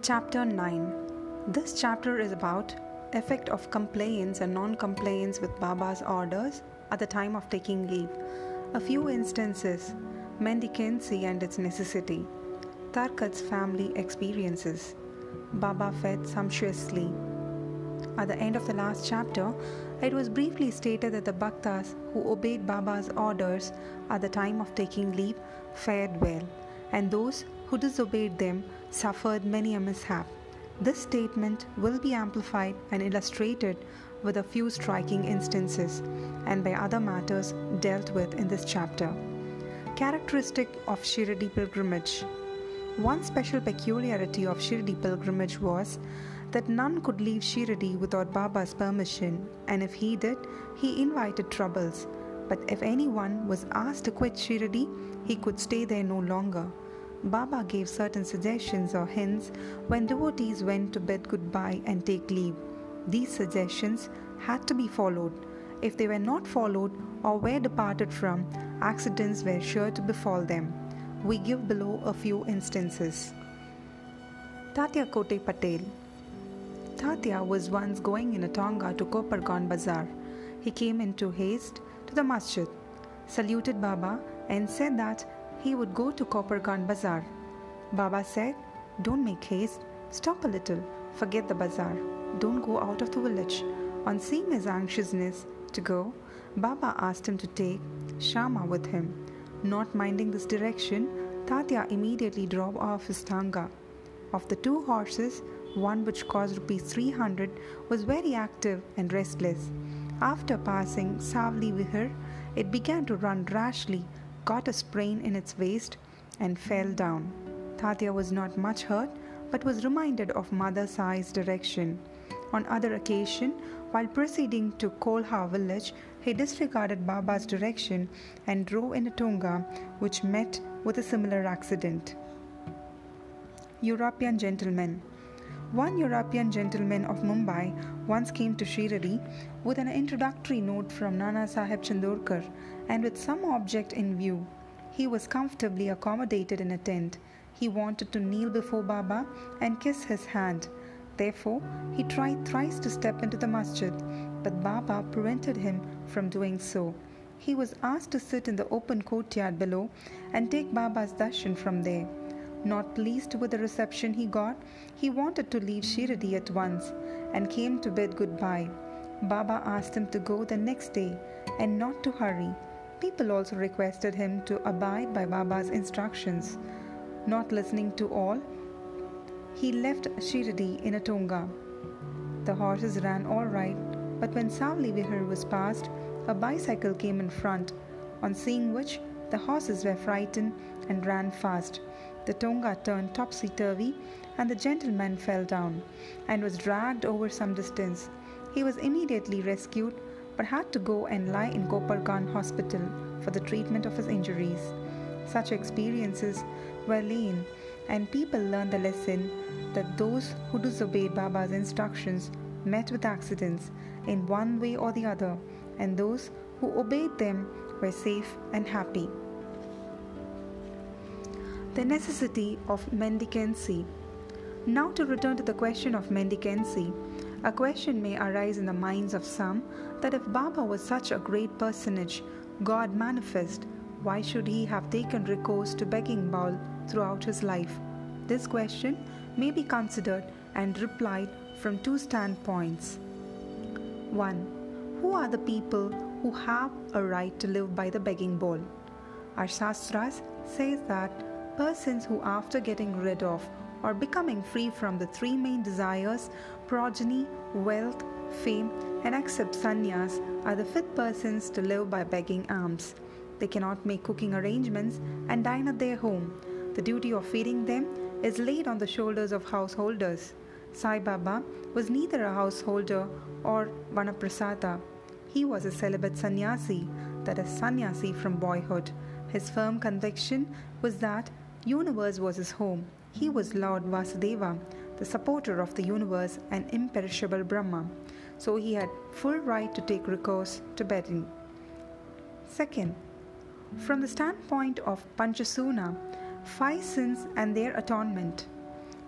Chapter 9 This chapter is about effect of compliance and non-compliance with Baba's orders at the time of taking leave. A few instances, mendicancy and its necessity, Tarkad's family experiences, Baba fed sumptuously. At the end of the last chapter, it was briefly stated that the Bhaktas who obeyed Baba's orders at the time of taking leave fared well, and those who disobeyed them suffered many a mishap. This statement will be amplified and illustrated with a few striking instances and by other matters dealt with in this chapter. Characteristic of Shirdi pilgrimage One special peculiarity of Shirdi pilgrimage was that none could leave Shirdi without Baba's permission, and if he did, he invited troubles. But if anyone was asked to quit Shirdi, he could stay there no longer. Baba gave certain suggestions or hints when devotees went to bid goodbye and take leave. These suggestions had to be followed. If they were not followed or were departed from, accidents were sure to befall them. We give below a few instances. Tatya Kote Patil Tatya was once going in a tonga to Kopargaon Bazaar. He came into haste to the masjid, saluted Baba, and said that he would go to Kopargaon Bazaar. Baba said, Don't make haste, stop a little, forget the bazaar, don't go out of the village. On seeing his anxiousness to go, Baba asked him to take Shama with him. Not minding this direction, Tatya immediately drove off his tanga. Of the two horses, one which cost rupees 300 was very active and restless. After passing Savli Vihar, it began to run rashly got a sprain in its waist and fell down. Tatya was not much hurt but was reminded of Mother Sai's direction. On other occasion, while proceeding to Kolha village, he disregarded Baba's direction and drove in a Tonga which met with a similar accident. European gentleman. One European gentleman of Mumbai once came to Shirdi with an introductory note from Nana Sahib Chandorkar and with some object in view. He was comfortably accommodated in a tent. He wanted to kneel before Baba and kiss his hand. Therefore, he tried thrice to step into the masjid, but Baba prevented him from doing so. He was asked to sit in the open courtyard below and take Baba's darshan from there. Not pleased with the reception he got, he wanted to leave Shirdi at once and came to bid goodbye. Baba asked him to go the next day and not to hurry. People also requested him to abide by Baba's instructions. Not listening to all, he left Shirdi in a Tonga. The horses ran all right, but when Savli Vihar was passed, a bicycle came in front, on seeing which the horses were frightened and ran fast. The Tonga turned topsy turvy, and the gentleman fell down and was dragged over some distance. He was immediately rescued but had to go and lie in Kopargaon Hospital for the treatment of his injuries. Such experiences were lean, and people learned the lesson that those who disobeyed Baba's instructions met with accidents in one way or the other, and those who obeyed them were safe and happy. The necessity of mendicancy. Now, to return to the question of mendicancy, a question may arise in the minds of some that if Baba was such a great personage, God manifest, why should he have taken recourse to begging bowl throughout his life? This question may be considered and replied from two standpoints. 1. Who are the people who have a right to live by the begging bowl? Our Shastras says that persons who after getting rid of or becoming free from the three main desires progeny, wealth, fame, and accept sannyas are the fit persons to live by begging alms. They cannot make cooking arrangements and dine at their home. The duty of feeding them is laid on the shoulders of householders. Sai Baba was neither a householder or vanaprastha. He was a celibate sannyasi, that is, sannyasi from boyhood. His firm conviction was that universe was his home he was Lord Vasudeva, the supporter of the universe and imperishable Brahma, so he had full right to take recourse to begging. Second, from the standpoint of Panchasuna, five sins and their atonement.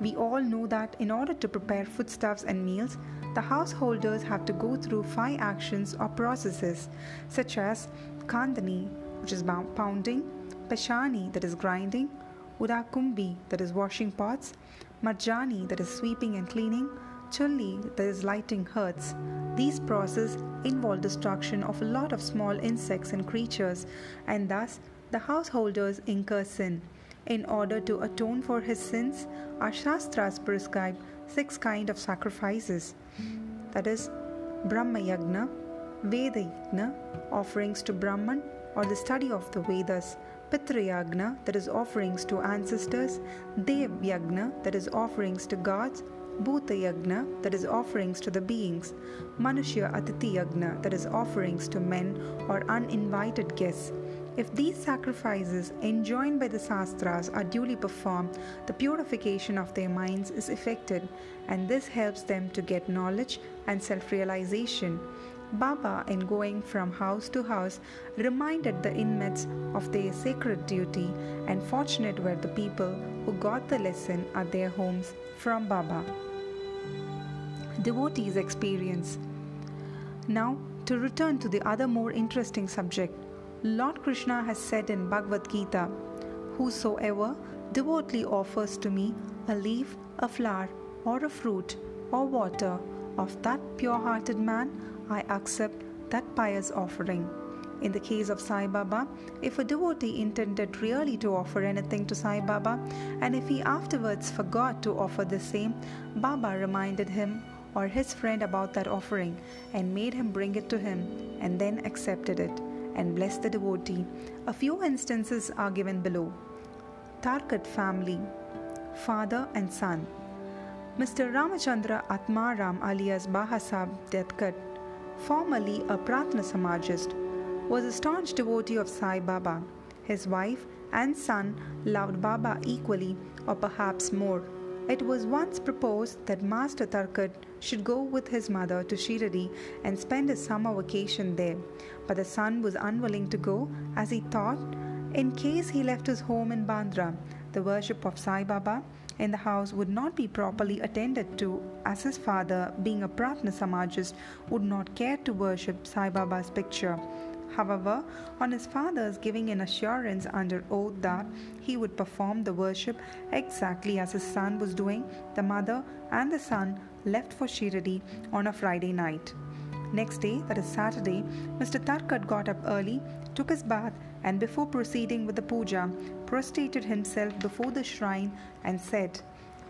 We all know that in order to prepare foodstuffs and meals, the householders have to go through five actions or processes, such as kandani, which is pounding, peshani, that is grinding, udakumbhi, that is washing pots, marjani, that is sweeping and cleaning, chulli, that is lighting hearths. These processes involve destruction of a lot of small insects and creatures, and thus the householders incur sin. In order to atone for his sins, our Shastras prescribe six kind of sacrifices. That is Brahma Yagna, Veda Yagna, offerings to Brahman or the study of the Vedas, Pitra Yagna, that is offerings to ancestors, Dev Yagna, that is offerings to gods, Bhuta Yagna, that is offerings to the beings, Manushya Atiti Yagna, that is offerings to men or uninvited guests, if these sacrifices enjoined by the Sastras are duly performed, the purification of their minds is effected, and this helps them to get knowledge and self realization. Baba, in going from house to house, reminded the inmates of their sacred duty, and fortunate were the people who got the lesson at their homes from Baba. Devotees' experience. Now, to return to the other more interesting subject Lord Krishna has said in Bhagavad Gita, Whosoever devotedly offers to me a leaf, a flower, or a fruit, or water of that pure hearted man, I accept that pious offering. In the case of Sai Baba, if a devotee intended really to offer anything to Sai Baba, and if he afterwards forgot to offer the same, Baba reminded him or his friend about that offering and made him bring it to him and then accepted it and blessed the devotee. A few instances are given below. Tarkad family, father and son. Mr. Ramachandra Atmaram alias Bahasab Tarkad, formerly a Prarthana Samajist, was a staunch devotee of Sai Baba. His wife and son loved Baba equally or perhaps more. It was once proposed that Master Tarkad should go with his mother to Shiradi and spend a summer vacation there. But the son was unwilling to go as he thought, in case he left his home in Bandra, the worship of Sai Baba in the house would not be properly attended to, as his father, being a Prarthana Samajist, would not care to worship Sai Baba's picture. However, on his father's giving an assurance under oath that he would perform the worship exactly as his son was doing, the mother and the son left for Shiradi on a Friday night. Next day, that is Saturday, Mr. Tarkad got up early, took his bath, and before proceeding with the puja, prostrated himself before the shrine and said,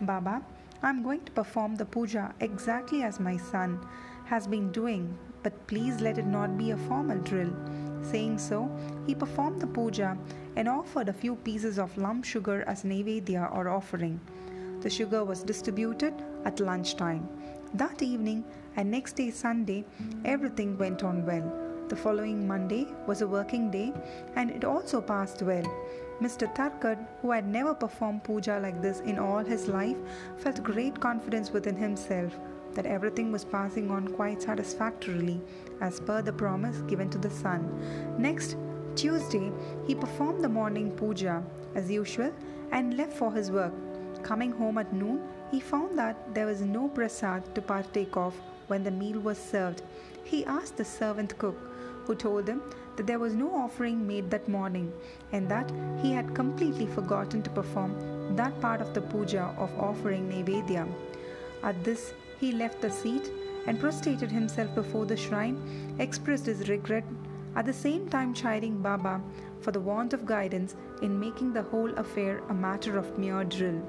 Baba, I am going to perform the puja exactly as my son has been doing, but please let it not be a formal drill. Saying so, he performed the puja and offered a few pieces of lump sugar as nevedya or offering. The sugar was distributed at lunchtime. That evening and next day, Sunday, everything went on well. The following Monday was a working day and it also passed well. Mr. Tarkad, who had never performed puja like this in all his life, felt great confidence within himself that everything was passing on quite satisfactorily as per the promise given to the son. Next, Tuesday, he performed the morning puja as usual and left for his work. Coming home at noon, he found that there was no prasad to partake of when the meal was served. He asked the servant cook, who told him that there was no offering made that morning and that he had completely forgotten to perform that part of the puja of offering Nevedya. At this, he left the seat and prostrated himself before the shrine, expressed his regret, at the same time chiding Baba for the want of guidance in making the whole affair a matter of mere drill.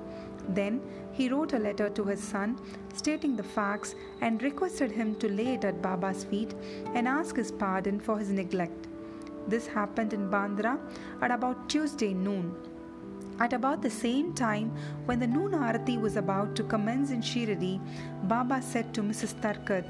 Then he wrote a letter to his son stating the facts and requested him to lay it at Baba's feet and ask his pardon for his neglect. This happened in Bandra at about Tuesday noon. At about the same time, when the noon arati was about to commence in Shiradi, Baba said to Mrs. Tarkad,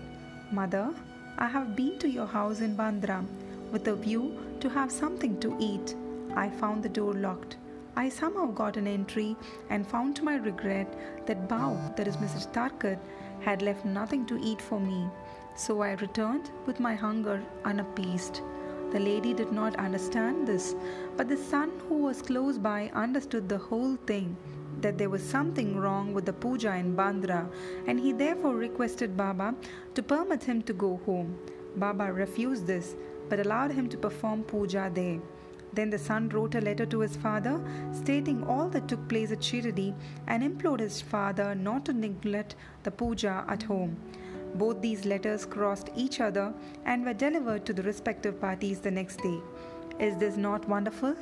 Mother, I have been to your house in Bandra with a view to have something to eat. I found the door locked. I somehow got an entry and found to my regret that Bao, that is Mrs. Tarkad, had left nothing to eat for me. So I returned with my hunger unappeased. The lady did not understand this, but the son who was close by understood the whole thing. that there was something wrong with the puja in Bandra and he therefore requested Baba to permit him to go home. Baba refused this but allowed him to perform puja there. Then the son wrote a letter to his father stating all that took place at Shirdi and implored his father not to neglect the puja at home. Both these letters crossed each other and were delivered to the respective parties the next day. Is this not wonderful?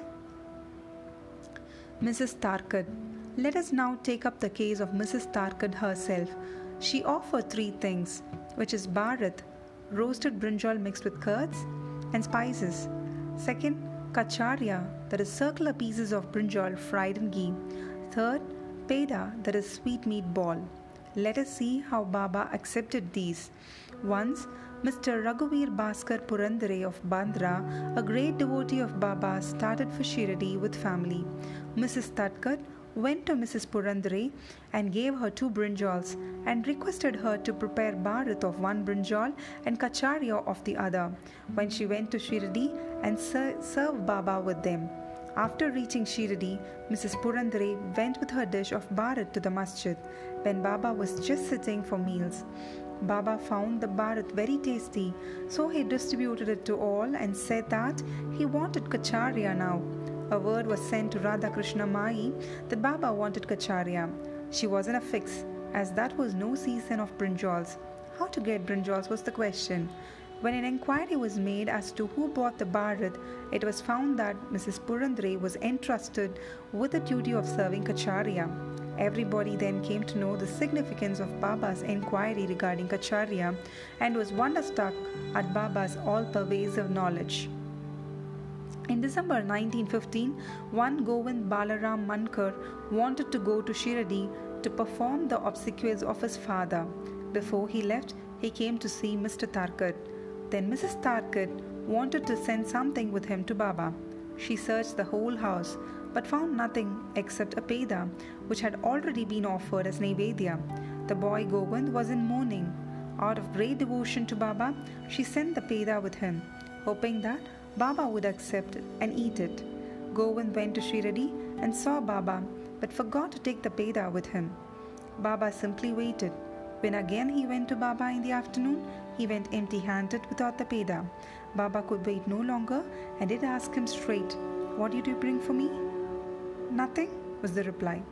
Mrs. Tarkad. Let us now take up the case of Mrs. Tarkad herself. She offered three things, which is bharat, roasted brinjal mixed with curds, and spices. Second, kacharya, that is circular pieces of brinjal fried in ghee. Third, peda, that is sweet meat ball. Let us see how Baba accepted these. Once, Mr. Raghuveer Bhaskar Purandare of Bandra, a great devotee of Baba, started for Shirdi with family. Mrs. Tatkar went to Mrs. Purandare and gave her two brinjals and requested her to prepare bharat of one brinjal and kacharya of the other when she went to Shirdi and ser- served Baba with them. After reaching Shirdi, Mrs. Purandare went with her dish of bharat to the masjid when Baba was just sitting for meals. Baba found the bharat very tasty, so he distributed it to all and said that he wanted kacharya now. A word was sent to Radha Krishna Mai that Baba wanted kacharya. She was in a fix, as that was no season of brinjals. How to get brinjals was the question. When an inquiry was made as to who bought the bharat, it was found that Mrs. Purandare was entrusted with the duty of serving kacharya. Everybody then came to know the significance of Baba's inquiry regarding kacharya and was wonderstruck at Baba's all pervasive knowledge. In December 1915, one Govind Balaram Mankar wanted to go to Shirdi to perform the obsequies of his father. Before he left, he came to see Mr. Tarkad. Then Mrs. Tarkad wanted to send something with him to Baba. She searched the whole house but found nothing except a peda, which had already been offered as Nevedya. The boy Govind was in mourning. Out of great devotion to Baba, she sent the peda with him, hoping that Baba would accept and eat it. Govind went to Shirdi and saw Baba but forgot to take the peda with him. Baba simply waited. When again he went to Baba in the afternoon, he went empty handed without the peda. Baba could wait no longer and did ask him straight, What did you bring for me? Nothing, was the reply.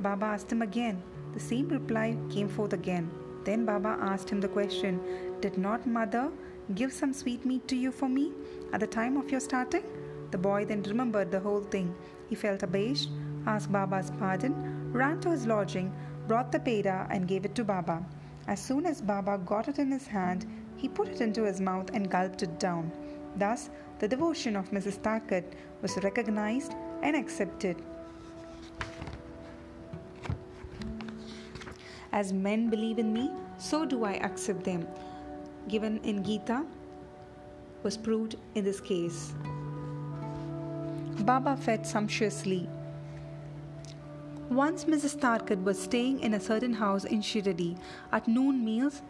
Baba asked him again. The same reply came forth again. Then Baba asked him the question, Did not mother give some sweetmeat to you for me at the time of your starting? The boy then remembered the whole thing. He felt abashed, asked Baba's pardon, ran to his lodging, brought the peda, and gave it to Baba. As soon as Baba got it in his hand, he put it into his mouth and gulped it down. Thus, the devotion of Mrs. Tarkad was recognized and accepted. As men believe in me, so do I accept them. Given in Gita was proved in this case. Baba fed sumptuously. Once Mrs. Tarkad was staying in a certain house in Shirdi. At noon, meals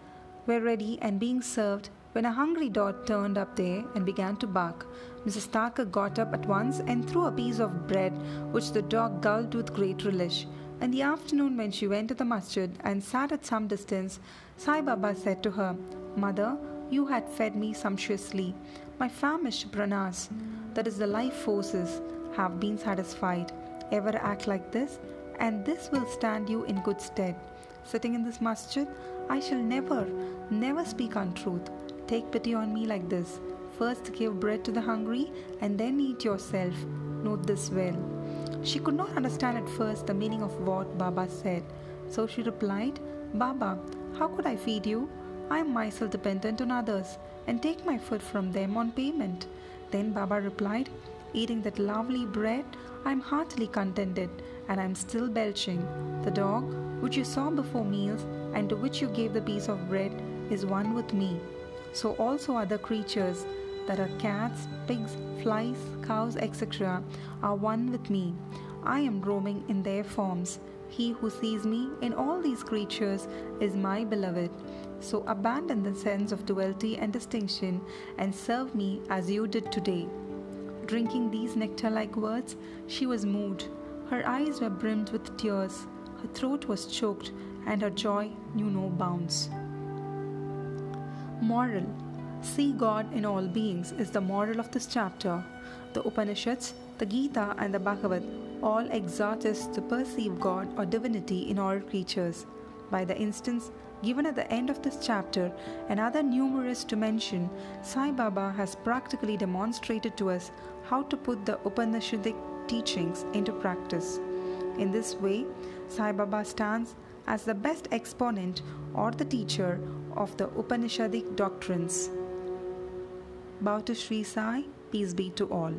were ready and being served when a hungry dog turned up there and began to bark. Mrs. Tarkad got up at once and threw a piece of bread, which the dog gulped with great relish. In the afternoon, when she went to the masjid and sat at some distance, Sai Baba said to her, Mother, you had fed me sumptuously. My famished pranas, that is the life forces, have been satisfied. Ever act like this, and this will stand you in good stead. Sitting in this masjid, I shall never, never speak untruth. Take pity on me like this. First give bread to the hungry, and then eat yourself. Note this well. She could not understand at first the meaning of what Baba said. So she replied, Baba, how could I feed you? I am myself dependent on others and take my food from them on payment. Then Baba replied, Eating that lovely bread, I am heartily contented and I am still belching. The dog, which you saw before meals and to which you gave the piece of bread, is one with me. So also other creatures that are cats, pigs, flies, cows, etc., are one with me. I am roaming in their forms. He who sees me in all these creatures is my beloved. So abandon the sense of duality and distinction and serve me as you did today. Drinking these nectar like words, she was moved. Her eyes were brimmed with tears, her throat was choked, and her joy knew no bounds. Moral See God in all beings is the moral of this chapter. The Upanishads, the Gita, and the Bhagavad all exhort us to perceive God or divinity in all creatures. By the instance given at the end of this chapter and other numerous to mention, Sai Baba has practically demonstrated to us how to put the Upanishadic teachings into practice. In this way, Sai Baba stands as the best exponent or the teacher of the Upanishadic doctrines. Bow to Sri Sai, peace be to all.